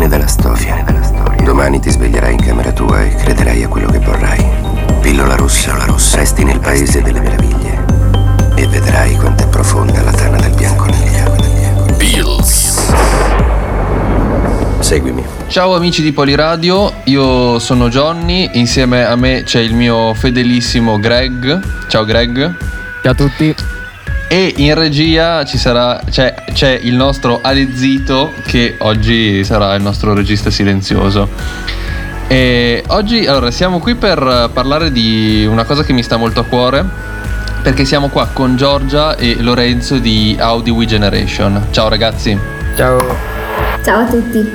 Fine della storia. Domani ti sveglierai in camera tua e crederai a quello che vorrai. Pillola rossa, la rossa. Resti nel paese delle meraviglie. E vedrai quanto è profonda la tana del bianconiglio. Pills. Seguimi. Ciao amici di Poliradio, io sono Johnny, insieme a me c'è il mio fedelissimo Greg. Ciao Greg. Ciao a tutti. E in regia ci sarà, c'è, c'è il nostro Ale Zito che oggi sarà il nostro regista silenzioso. E oggi allora siamo qui per parlare di una cosa che mi sta molto a cuore perché siamo qua con Giorgia e Lorenzo di Audi We Generation. Ciao ragazzi. Ciao. Ciao a tutti.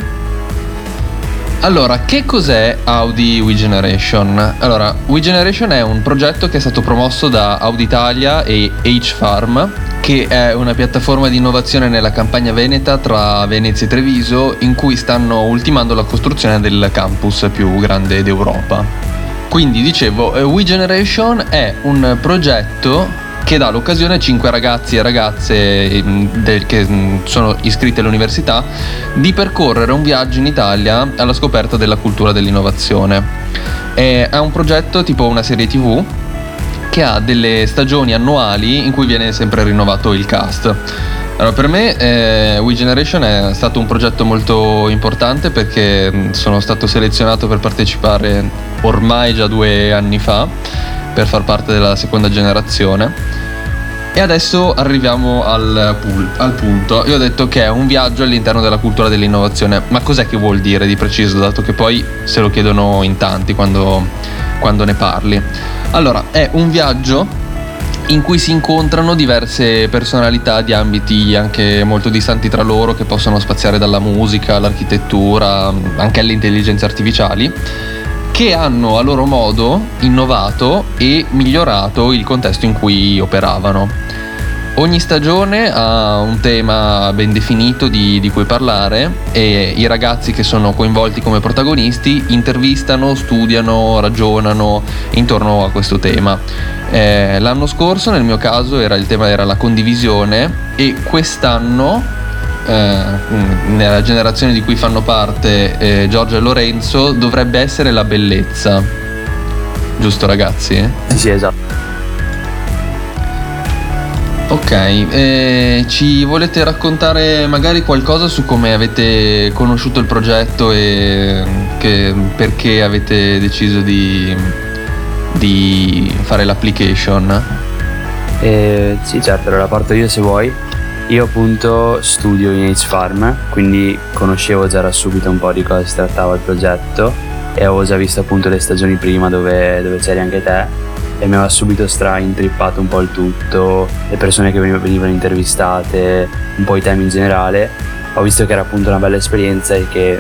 Allora, che cos'è Audi We Generation? Allora, We Generation è un progetto che è stato promosso da Audi Italia e H-Farm, che è una piattaforma di innovazione nella campagna veneta tra Venezia e Treviso, in cui stanno ultimando la costruzione del campus più grande d'Europa. Quindi, dicevo, eh, We Generation è un progetto che dà l'occasione a 5 ragazzi e ragazze del, che mm, sono iscritti all'università di percorrere un viaggio in Italia alla scoperta della cultura dell'innovazione. È un progetto tipo una serie tv che ha delle stagioni annuali in cui viene sempre rinnovato il cast. Allora, per me eh, We Generation è stato un progetto molto importante perché mm, sono stato selezionato per partecipare ormai già due anni fa per far parte della seconda generazione. E adesso arriviamo al, pool, al, punto. Io ho detto che è un viaggio all'interno della cultura dell'innovazione, ma cos'è che vuol dire di preciso, dato che poi se lo chiedono in tanti quando, quando ne parli. Allora, è un viaggio in cui si incontrano diverse personalità di ambiti anche molto distanti tra loro che possono spaziare dalla musica all'architettura, anche alle intelligenze artificiali che hanno a loro modo innovato e migliorato il contesto in cui operavano. Ogni stagione ha un tema ben definito di, di, cui parlare e i ragazzi che sono coinvolti come protagonisti intervistano, studiano, ragionano intorno a questo tema. Eh, l'anno scorso nel mio caso era, il tema era la condivisione e quest'anno eh, nella generazione di cui fanno parte eh, Giorgio e Lorenzo dovrebbe essere la bellezza. Giusto ragazzi? Sì, sì, esatto. Ok, eh, ci volete raccontare magari qualcosa su come avete conosciuto il progetto e che, perché avete deciso di, di fare l'application? Eh, sì, certo, allora parto io se vuoi. Io appunto studio in H Farm, quindi conoscevo già da subito un po' di cosa si trattava il progetto e avevo già visto appunto le stagioni prima dove, dove c'eri anche te e mi aveva subito stra intrippato un po' il tutto, le persone che venivano intervistate, un po' i temi in generale. Ho visto che era appunto una bella esperienza e che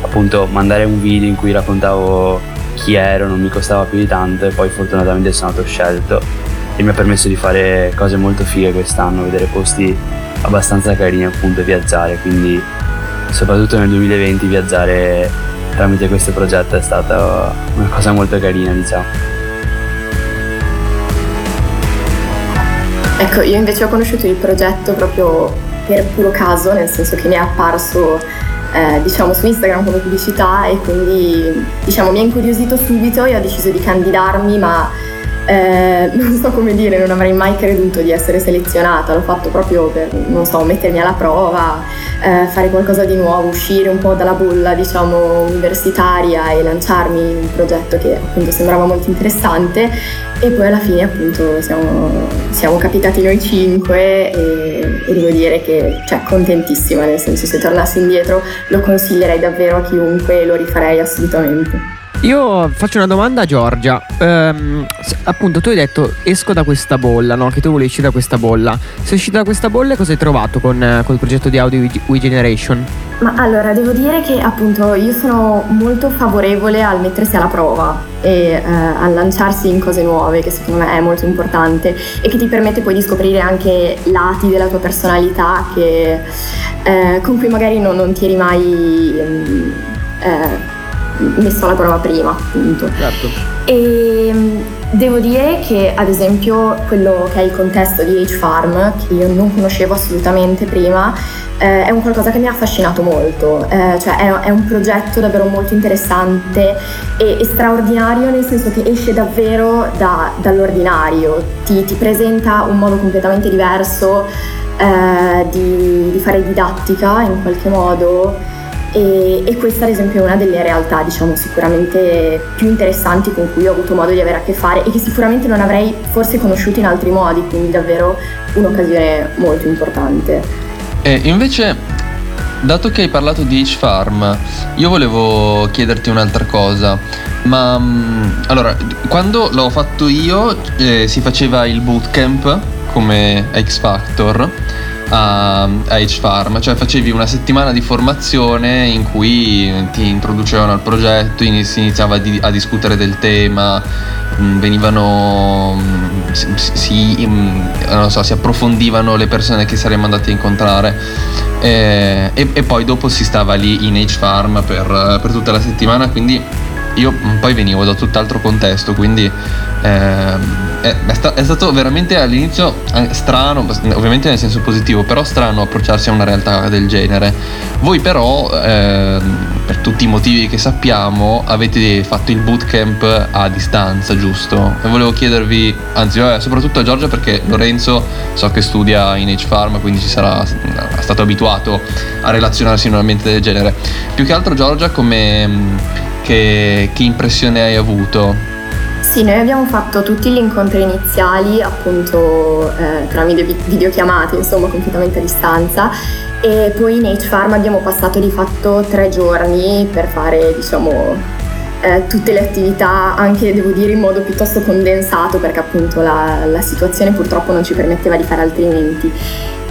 appunto mandare un video in cui raccontavo chi ero non mi costava più di tanto e poi fortunatamente sono stato scelto e mi ha permesso di fare cose molto fighe quest'anno, vedere posti abbastanza carini appunto e viaggiare, quindi soprattutto nel 2020 viaggiare tramite questo progetto è stata una cosa molto carina diciamo. Ecco, io invece ho conosciuto il progetto proprio per puro caso, nel senso che mi è apparso eh, diciamo su Instagram come pubblicità e quindi diciamo mi ha incuriosito subito e ho deciso di candidarmi ma eh, non so come dire, non avrei mai creduto di essere selezionata, l'ho fatto proprio per, non so, mettermi alla prova, eh, fare qualcosa di nuovo, uscire un po' dalla bolla, diciamo, universitaria e lanciarmi in un progetto che appunto sembrava molto interessante e poi alla fine appunto siamo, siamo capitati noi cinque e, e, devo dire che cioè contentissima, nel senso se tornassi indietro lo consiglierei davvero a chiunque, lo rifarei assolutamente. Io faccio una domanda a Giorgia. Ehm, appunto, tu hai detto esco da questa bolla, no? Che tu volevi uscire da questa bolla. Sei uscito da questa bolla cosa hai trovato con, con il progetto di Audio We Generation? Ma allora, devo dire che appunto io sono molto favorevole al mettersi alla prova e eh, a lanciarsi in cose nuove, che secondo me è molto importante e che ti permette poi di scoprire anche lati della tua personalità che, eh, con cui magari non, non ti eri mai... Eh, messo alla prova prima, appunto. Certo. E devo dire che ad esempio quello che è il contesto di H-Farm, che io non conoscevo assolutamente prima, eh, è un qualcosa che mi ha affascinato molto, eh, cioè è, è, un progetto davvero molto interessante e, e, straordinario nel senso che esce davvero da, dall'ordinario, ti, ti, presenta un modo completamente diverso eh, di, di fare didattica in qualche modo e, e, questa ad esempio è una delle realtà diciamo sicuramente più interessanti con cui ho avuto modo di avere a che fare e che sicuramente non avrei forse conosciuto in altri modi, quindi davvero un'occasione molto importante. E invece, dato che hai parlato di H-Farm, io volevo chiederti un'altra cosa, ma mm, allora, quando l'ho fatto io eh, si faceva il bootcamp come X Factor a, a H-Farm, cioè facevi una settimana di formazione in cui ti introducevano al progetto, si iniziava a, discutere del tema, mm, venivano, mm, si, mm, so, si approfondivano le persone che saremmo andati a incontrare. E, e, e poi dopo si stava lì in H-Farm per, per tutta la settimana, quindi io poi venivo da tutt'altro contesto, quindi eh, è, è, stato veramente all'inizio eh, strano, ovviamente nel senso positivo, però strano approcciarsi a una realtà del genere. Voi però, eh, per tutti i motivi che sappiamo, avete fatto il bootcamp a distanza, giusto? E volevo chiedervi, anzi, vabbè, soprattutto a Giorgia perché Lorenzo so che studia in H-Farm, quindi ci sarà stato abituato a relazionarsi in un ambiente del genere. Più che altro Giorgia come che, che impressione hai avuto? Sì, noi abbiamo fatto tutti gli incontri iniziali appunto eh, tramite videochiamate, insomma completamente a distanza e poi in H-Farm abbiamo passato di fatto tre giorni per fare diciamo eh, tutte le attività, anche devo dire in modo piuttosto condensato perché appunto la, la situazione purtroppo non ci permetteva di fare altrimenti.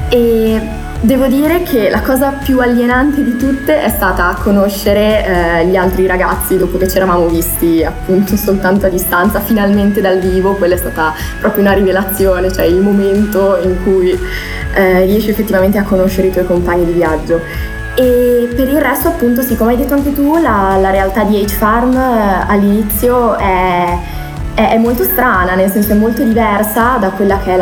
E Devo dire che la cosa più alienante di tutte è stata conoscere eh, gli altri ragazzi dopo che ci eravamo visti appunto soltanto a distanza, finalmente dal vivo, quella è stata proprio una rivelazione, cioè il momento in cui eh, riesci effettivamente a conoscere i tuoi compagni di viaggio. E per il resto appunto sì, come hai detto anche tu, la, la realtà di H-Farm eh, all'inizio è è, molto strana, nel senso è molto diversa da,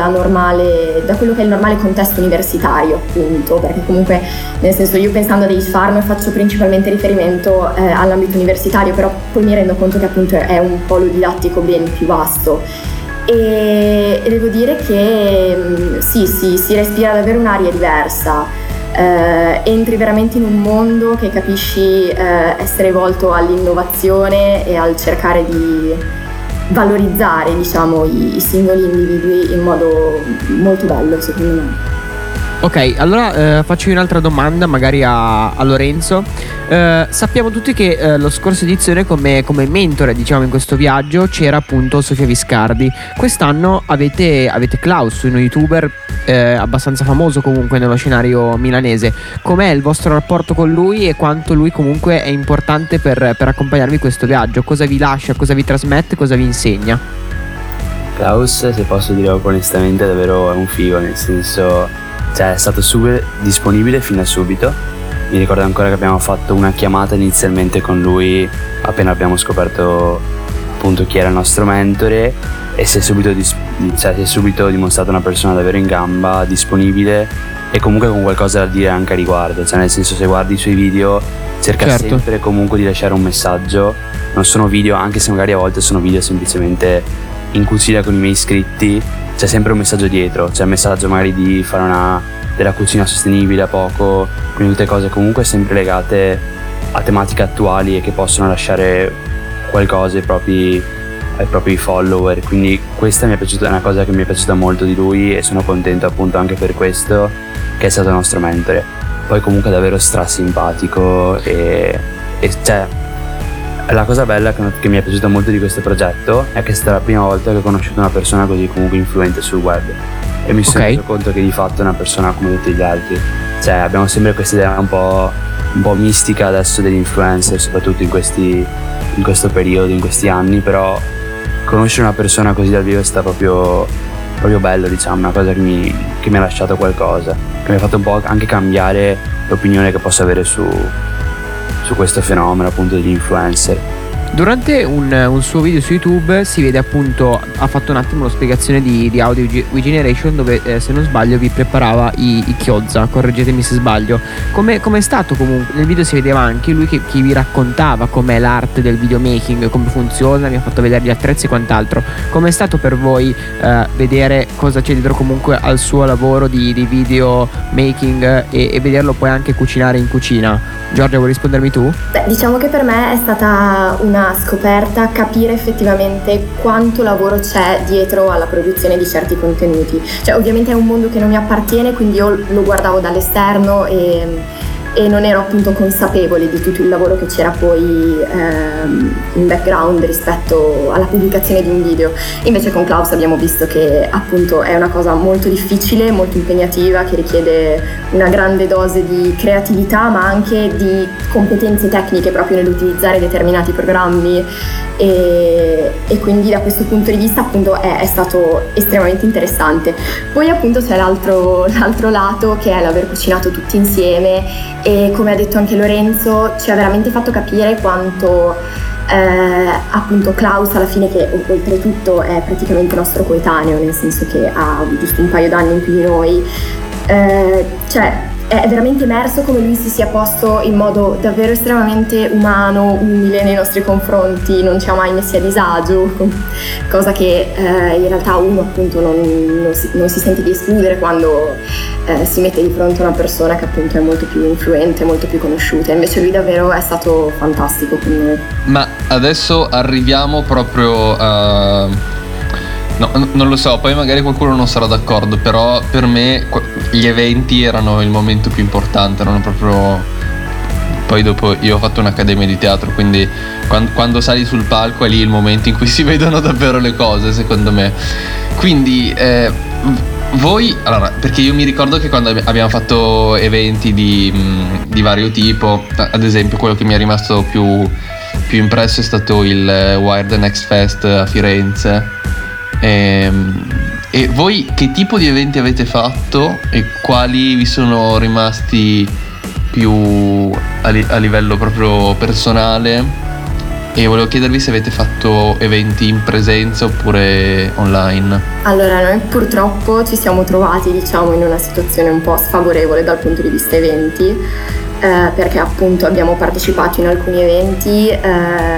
normale, da quello che è il normale contesto universitario, appunto, perché comunque nel senso io pensando a dei farm faccio principalmente riferimento eh, all'ambito universitario, però poi mi rendo conto che appunto è un polo didattico ben più vasto. E, devo dire che mm, sì, sì, si respira davvero un'aria diversa. Eh, entri veramente in un mondo che capisci eh, essere volto all'innovazione e al cercare di, valorizzare diciamo, i, singoli individui in modo molto bello secondo me. Ok, allora eh, faccio un'altra domanda magari a, a Lorenzo. Eh, sappiamo tutti che eh, lo scorso edizione come, come, mentore diciamo in questo viaggio c'era appunto Sofia Viscardi. Quest'anno avete, avete Klaus, uno youtuber eh, abbastanza famoso comunque nello scenario milanese. Com'è il vostro rapporto con lui e quanto lui comunque è importante per, per accompagnarvi in questo viaggio? Cosa vi lascia, cosa vi trasmette, cosa vi insegna? Klaus, se posso dire onestamente, davvero è un figo, nel senso cioè è stato subito disponibile fino a subito. Mi ricordo ancora che abbiamo fatto una chiamata inizialmente con lui appena abbiamo scoperto appunto chi era il nostro mentore e si è subito, dis- cioè, si è subito dimostrato una persona davvero in gamba, disponibile e comunque con qualcosa da dire anche a riguardo. Cioè nel senso se guardi i suoi video cerca certo. sempre comunque di lasciare un messaggio. Non sono video, anche se magari a volte sono video semplicemente in cucina con i miei iscritti c'è sempre un messaggio dietro, c'è il messaggio magari di fare una, della cucina sostenibile a poco, quindi tutte cose comunque sempre legate a tematiche attuali e che possono lasciare qualcosa ai propri, ai propri follower. Quindi questa è, piaciuta, è una cosa che mi è piaciuta molto di lui e sono contento appunto anche per questo che è stato il nostro mentore. Poi comunque davvero stra simpatico e, e cioè la cosa bella che mi è piaciuta molto di questo progetto è che è stata la prima volta che ho conosciuto una persona così comunque influente sul web e mi sono okay. reso conto che di fatto è una persona come tutti gli altri. Cioè abbiamo sempre questa idea un po', un po mistica adesso degli influencer, soprattutto in, questi, in questo periodo, in questi anni, però conoscere una persona così dal vivo è stato proprio, proprio bello, diciamo, una cosa che mi, che mi ha lasciato qualcosa, che mi ha fatto un po' anche cambiare l'opinione che posso avere su, su questo fenomeno appunto degli influencer. Durante un, un, suo video su YouTube si vede appunto, ha fatto un attimo una spiegazione di, di Audio Generation dove eh, se non sbaglio vi preparava i, i Chiozza, correggetemi se sbaglio. Come è stato comunque? Nel video si vedeva anche lui che, che vi raccontava com'è l'arte del videomaking, come funziona, mi ha fatto vedere gli attrezzi e quant'altro. Com'è stato per voi eh, vedere cosa c'è dietro comunque al suo lavoro di, di videomaking e, e vederlo poi anche cucinare in cucina? Giorgia, vuoi rispondermi tu? Beh, diciamo che per me è stata una scoperta capire effettivamente quanto lavoro c'è dietro alla produzione di certi contenuti. Cioè, ovviamente è un mondo che non mi appartiene, quindi io lo guardavo dall'esterno e e non ero appunto consapevole di tutto il lavoro che c'era poi ehm, in background rispetto alla pubblicazione di un video. Invece con Klaus abbiamo visto che appunto è una cosa molto difficile, molto impegnativa, che richiede una grande dose di creatività ma anche di competenze tecniche proprio nell'utilizzare determinati programmi e, e quindi da questo punto di vista appunto è, è, stato estremamente interessante. Poi appunto c'è l'altro, l'altro lato che è l'aver cucinato tutti insieme e come ha detto anche Lorenzo ci ha veramente fatto capire quanto eh, appunto Klaus alla fine che oltretutto è praticamente nostro coetaneo nel senso che ha giusto un paio d'anni in più di noi. Eh, cioè è veramente emerso come lui si sia posto in modo davvero estremamente umano, umile nei nostri confronti, non ci ha mai messi a disagio, cosa che eh, in realtà uno appunto non, non, si, non, si, sente di escludere quando eh, si mette di fronte a una persona che appunto è molto più influente, molto più conosciuta, invece lui davvero è stato fantastico con noi. Ma adesso arriviamo proprio a... No, non lo so, poi magari qualcuno non sarà d'accordo, però per me gli eventi erano il momento più importante, erano proprio... Poi dopo io ho fatto un'accademia di teatro, quindi quando, quando, sali sul palco è lì il momento in cui si vedono davvero le cose, secondo me. Quindi eh, voi, allora, perché io mi ricordo che quando abbiamo fatto eventi di, di vario tipo, ad esempio quello che mi è rimasto più, più impresso è stato il Wired Next Fest a Firenze ehm, e voi che tipo di eventi avete fatto e quali vi sono rimasti più a, li- a livello proprio personale? E volevo chiedervi se avete fatto eventi in presenza oppure online. Allora, noi purtroppo ci siamo trovati, diciamo, in una situazione un po' sfavorevole dal punto di vista eventi, eh, perché appunto abbiamo partecipato in alcuni eventi eh,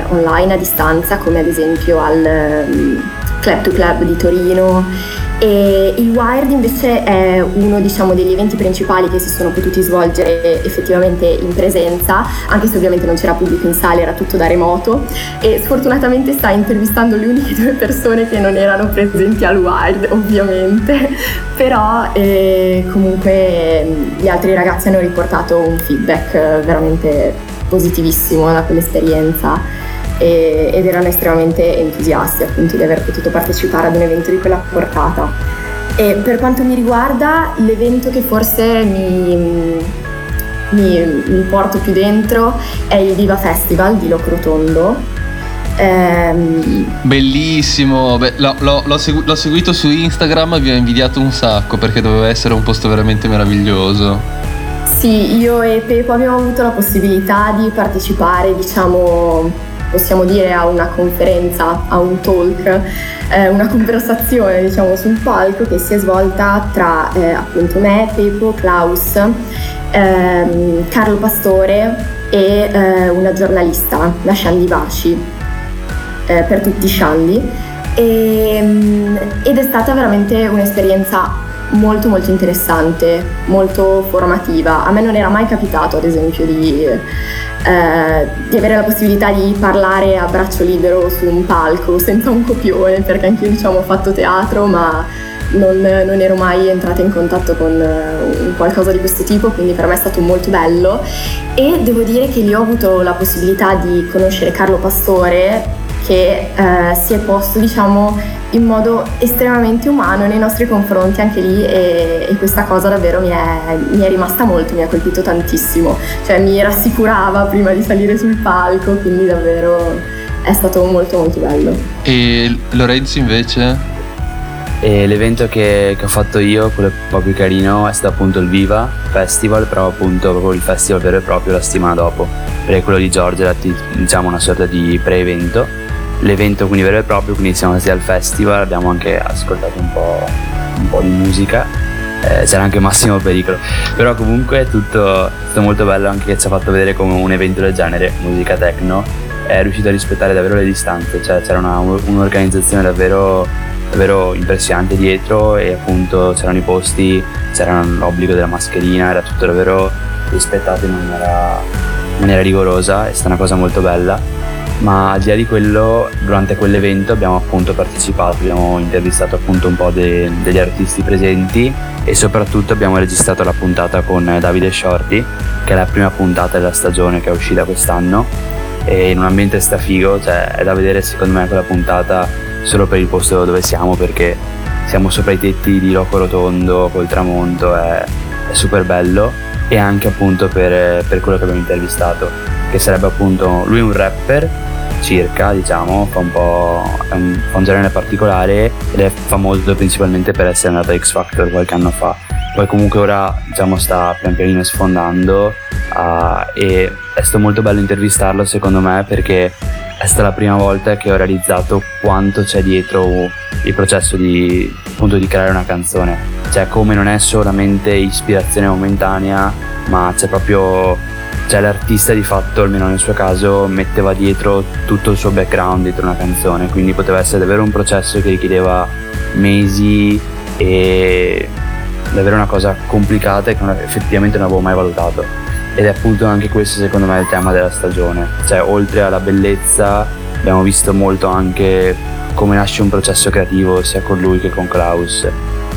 online a distanza, come ad esempio al Club to Club di Torino. E il Wired invece è uno diciamo, degli eventi principali che si sono potuti svolgere effettivamente in presenza, anche se ovviamente non c'era pubblico in sala, era tutto da remoto. E sfortunatamente sta intervistando le uniche due persone che non erano presenti al Wired ovviamente, però eh, comunque gli altri ragazzi hanno riportato un feedback veramente positivissimo da quell'esperienza e, ed erano estremamente entusiasti appunto di aver potuto partecipare ad un evento di quella portata. E per quanto mi riguarda, l'evento che forse mi, mi, mi porto più dentro è il Viva Festival di Locrotondo. Ehm... Bellissimo, Beh, l'ho, l'ho, l'ho, segu- l'ho seguito su Instagram e vi ho invidiato un sacco perché doveva essere un posto veramente meraviglioso. Sì, io e Pepo abbiamo avuto la possibilità di partecipare, diciamo, possiamo dire a una conferenza, a un talk, eh, una conversazione diciamo sul palco che si è svolta tra eh, appunto me, Pepo, Klaus, ehm, Carlo Pastore e eh, una giornalista, la Shandi Vaci, eh, per tutti i Shandi. E, ehm, ed è stata veramente un'esperienza molto molto interessante, molto formativa. A me non era mai capitato ad esempio di, eh, di avere la possibilità di parlare a braccio libero su un palco senza un copione, perché anche io diciamo ho fatto teatro ma non, non, ero mai entrata in contatto con uh, qualcosa di questo tipo, quindi per me è stato molto bello e devo dire che lì ho avuto la possibilità di conoscere Carlo Pastore che uh, si è posto diciamo in modo estremamente umano nei nostri confronti anche lì e, e questa cosa davvero mi è, mi è, rimasta molto, mi ha colpito tantissimo, cioè mi rassicurava prima di salire sul palco, quindi davvero è stato molto molto bello. E Lorenzo invece? E l'evento che, che, ho fatto io, quello un po' più carino, è stato appunto il Viva Festival, però appunto proprio il festival vero e proprio la settimana dopo, perché quello di Giorgia era diciamo una sorta di pre-evento. L'evento quindi vero e proprio, quindi siamo stati al festival, abbiamo anche ascoltato un po', un po di musica, eh, c'era anche Massimo Pericolo, però comunque tutto è stato molto bello anche che ci ha fatto vedere come un evento del genere, musica techno, è riuscito a rispettare davvero le distanze, cioè c'era una, un'organizzazione davvero, davvero impressionante dietro e appunto c'erano i posti, c'era l'obbligo della mascherina, era tutto davvero rispettato in maniera, in maniera rigorosa, è stata una cosa molto bella. Ma al di là di quello, durante quell'evento abbiamo appunto partecipato, abbiamo intervistato appunto un po' de, degli artisti presenti e soprattutto abbiamo registrato la puntata con Davide Shorty, che è la prima puntata della stagione che è uscita quest'anno. E in un ambiente strafigo, cioè è da vedere secondo me quella puntata solo per il posto dove siamo perché siamo sopra i tetti di Loco Rotondo col tramonto, è, è super bello. E anche appunto per, per, quello che abbiamo intervistato, che sarebbe appunto lui un rapper circa, diciamo, fa un po' un, fa un genere particolare ed è famoso principalmente per essere andato a X Factor qualche anno fa. Poi comunque ora diciamo sta pian pianino sfondando uh, e è stato molto bello intervistarlo secondo me perché è stata la prima volta che ho realizzato quanto c'è dietro il processo di, appunto, di creare una canzone. Cioè come non è solamente ispirazione momentanea, ma c'è proprio cioè l'artista di fatto, almeno nel suo caso, metteva dietro tutto il suo background dietro una canzone, quindi poteva essere davvero un processo che richiedeva mesi e davvero una cosa complicata e che effettivamente non avevo mai valutato. Ed è appunto anche questo secondo me il tema della stagione, cioè oltre alla bellezza abbiamo visto molto anche come nasce un processo creativo sia con lui che con Klaus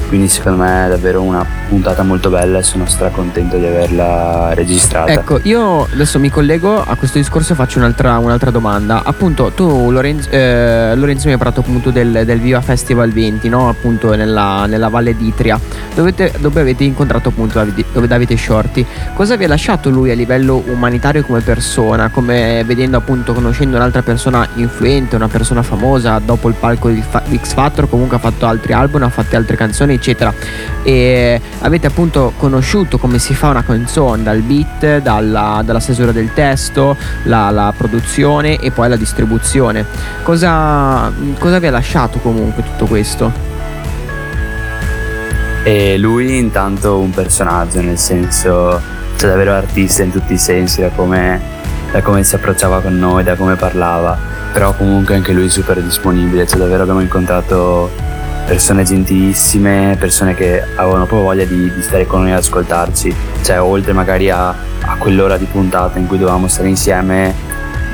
quindi secondo me è davvero una puntata molto bella e sono stracontento di averla registrata. Ecco, io adesso mi collego a questo discorso e faccio un'altra, un'altra domanda. Appunto, tu Lorenzo, eh, Lorenzo mi hai parlato appunto del, del, Viva Festival 20, no? Appunto nella, nella Valle d'Itria, dove, te, dove, avete incontrato appunto Davide, Shorty. Cosa vi ha lasciato lui a livello umanitario come persona, come vedendo appunto, conoscendo un'altra persona influente, una persona famosa, dopo il palco di X Factor, comunque ha fatto altri album, ha fatto altre canzoni eccetera. E avete appunto conosciuto come si fa una canzone dal beat dalla, dalla stesura del testo la, la, produzione e poi la distribuzione. Cosa, cosa vi ha lasciato comunque tutto questo? E lui intanto un personaggio nel senso cioè davvero artista in tutti i sensi da come, da come si approcciava con noi da come parlava. Però comunque anche lui super disponibile cioè davvero abbiamo incontrato persone gentilissime, persone che avevano proprio voglia di, di stare con noi ad ascoltarci, cioè oltre magari a, a, quell'ora di puntata in cui dovevamo stare insieme,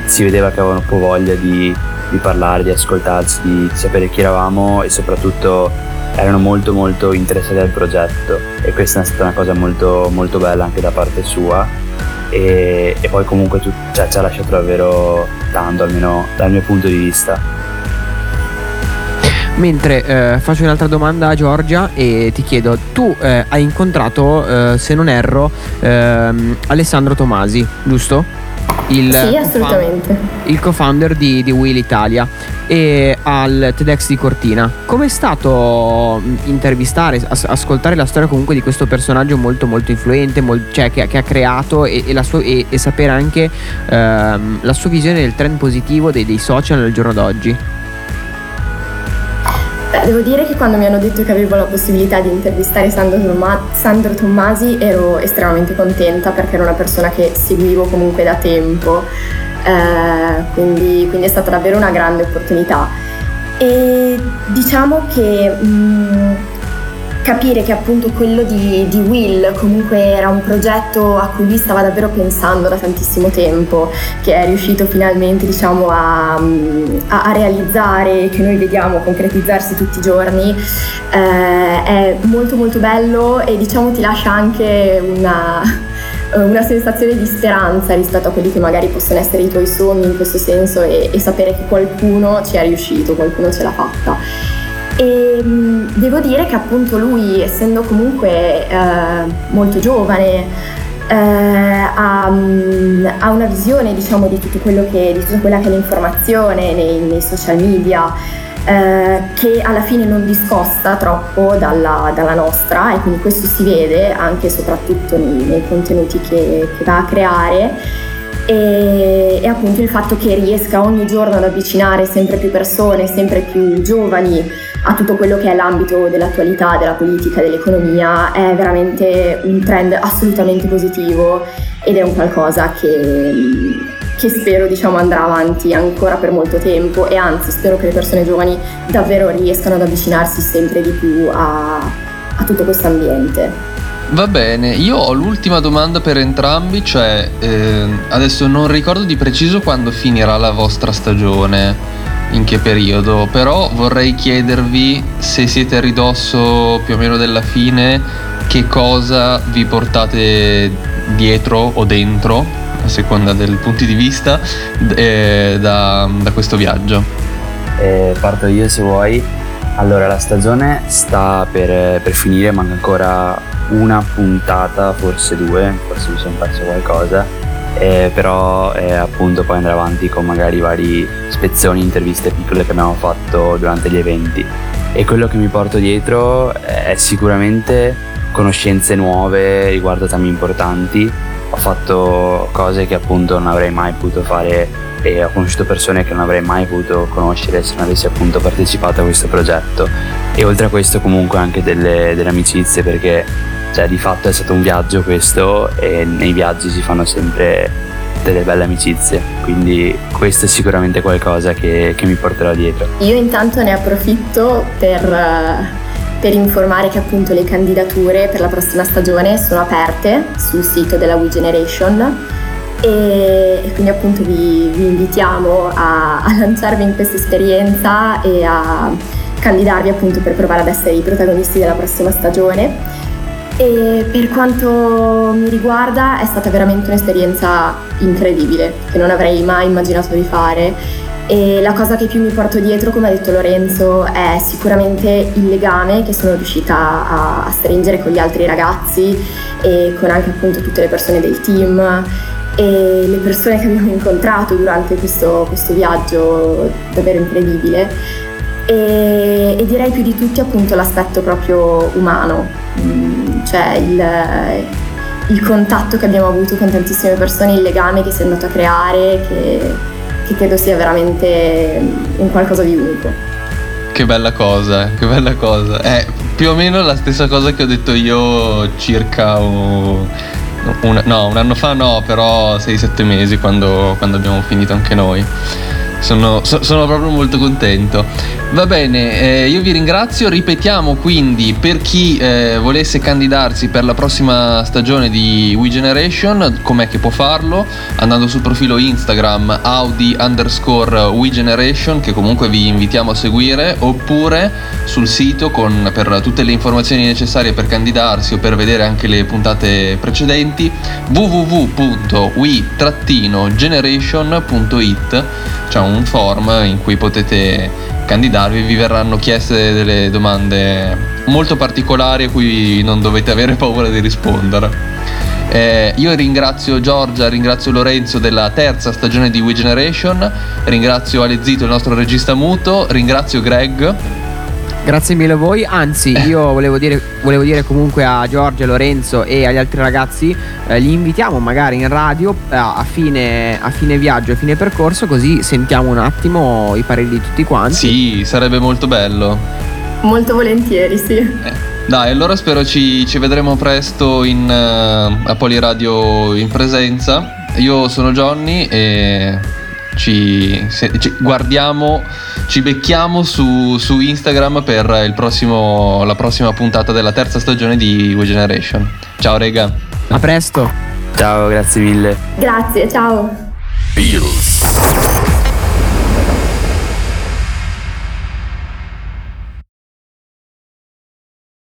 si vedeva che avevano proprio voglia di, di parlare, di ascoltarci, di, di sapere chi eravamo e soprattutto erano molto molto interessati al progetto. E questa è stata una cosa molto molto bella anche da parte sua. E, e poi comunque tu, cioè, ci ha lasciato davvero tanto almeno dal mio punto di vista Mentre eh, faccio un'altra domanda a Giorgia e ti chiedo, tu eh, hai incontrato, eh, se non erro, ehm, Alessandro Tomasi, giusto? Il sì, assolutamente. il co-founder di, di Will Italia e al TEDx di Cortina. Com'è stato intervistare, as- ascoltare la storia comunque di questo personaggio molto molto influente, molt- cioè che, che, ha creato e, e, sua, e, e sapere anche ehm, la sua visione del trend positivo dei, dei social nel giorno d'oggi? Beh, devo dire che quando mi hanno detto che avevo la possibilità di intervistare Sandro, Tomma- Sandro Tommasi ero estremamente contenta perché era una persona che seguivo comunque da tempo, eh, quindi, quindi, è stata davvero una grande opportunità. E diciamo che mh, mm, capire che appunto quello di, di, Will comunque era un progetto a cui lui stava davvero pensando da tantissimo tempo, che è riuscito finalmente diciamo a, a, a realizzare, che noi vediamo concretizzarsi tutti i giorni, eh, è molto molto bello e diciamo ti lascia anche una, una sensazione di speranza rispetto a quelli che magari possono essere i tuoi sogni in questo senso e, e sapere che qualcuno ci è riuscito, qualcuno ce l'ha fatta. E mm, devo dire che appunto lui, essendo comunque eh, molto giovane, eh, ha, mm, ha, una visione diciamo di che, di tutta quella che è l'informazione nei, nei social media eh, che alla fine non discosta troppo dalla, dalla, nostra e quindi questo si vede anche e soprattutto nei, nei contenuti che, che va a creare e, e, appunto il fatto che riesca ogni giorno ad avvicinare sempre più persone, sempre più giovani a tutto quello che è l'ambito dell'attualità, della politica, dell'economia è veramente un trend assolutamente positivo ed è un qualcosa che, che spero diciamo, andrà avanti ancora per molto tempo e anzi spero che le persone giovani davvero riescano ad avvicinarsi sempre di più a, a tutto questo ambiente. Va bene, io ho l'ultima domanda per entrambi, cioè eh, adesso non ricordo di preciso quando finirà la vostra stagione, in che periodo, però vorrei chiedervi se siete a ridosso più o meno della fine, che cosa vi portate dietro o dentro, a seconda del punto di vista, eh, da, da, questo viaggio. Eh, parto io se vuoi. Allora, la stagione sta per, per finire, manca ancora una puntata, forse due, forse mi sono perso qualcosa, eh, però eh, appunto poi andrà avanti con magari vari spezzoni, interviste piccole che abbiamo fatto durante gli eventi. E quello che mi porto dietro è sicuramente conoscenze nuove riguardo temi importanti. Ho fatto cose che appunto non avrei mai potuto fare e ho conosciuto persone che non avrei mai potuto conoscere se non avessi appunto partecipato a questo progetto. E oltre a questo comunque anche delle, delle amicizie perché cioè di fatto è stato un viaggio questo e nei viaggi si fanno sempre delle belle amicizie, quindi questo è sicuramente qualcosa che, che mi porterò dietro. Io intanto ne approfitto per, per, informare che appunto le candidature per la prossima stagione sono aperte sul sito della We Generation e, quindi appunto vi, vi invitiamo a, a lanciarvi in questa esperienza e a candidarvi appunto per provare ad essere i protagonisti della prossima stagione. E per quanto mi riguarda è stata veramente un'esperienza incredibile che non avrei mai immaginato di fare. E la cosa che più mi porto dietro, come ha detto Lorenzo, è sicuramente il legame che sono riuscita a, a stringere con gli altri ragazzi e con anche appunto tutte le persone del team e le persone che abbiamo incontrato durante questo, questo viaggio davvero incredibile e, e, direi più di tutti appunto l'aspetto proprio umano, mm, cioè il, il, contatto che abbiamo avuto con tantissime persone, il legame che si è andato a creare, che, che credo sia veramente un qualcosa di unico. Che bella cosa, che bella cosa. È più o meno la stessa cosa che ho detto io circa un, un, no, un anno fa no, però 6-7 mesi quando, quando abbiamo finito anche noi. Sono, so, sono, proprio molto contento. Va bene, eh, io vi ringrazio. Ripetiamo quindi per chi eh, volesse candidarsi per la prossima stagione di We Generation, com'è che può farlo? Andando sul profilo Instagram Audi underscore We Generation, che comunque vi invitiamo a seguire, oppure sul sito con, per tutte le informazioni necessarie per candidarsi o per vedere anche le puntate precedenti www.we-generation.it. C'è un un form in cui potete candidarvi, vi verranno chieste delle domande molto particolari a cui non dovete avere paura di rispondere. Eh, io ringrazio Giorgia, ringrazio Lorenzo della terza stagione di We Generation, ringrazio Ale Zito, il nostro regista muto, ringrazio Greg Grazie mille a voi, anzi io volevo dire, volevo dire comunque a Giorgio, Lorenzo e agli altri ragazzi, eh, li invitiamo magari in radio eh, a, fine, a, fine, viaggio, a fine percorso, così sentiamo un attimo i pareri di tutti quanti. Sì, sarebbe molto bello. Molto volentieri, sì. Eh, dai, allora spero ci, ci vedremo presto in, uh, a Poliradio in presenza. Io sono Johnny e ci, se, ci guardiamo, ci becchiamo su, su Instagram per prossimo, la prossima puntata della terza stagione di We Generation. Ciao rega. A presto. Ciao, grazie mille. Grazie, ciao. Beatles.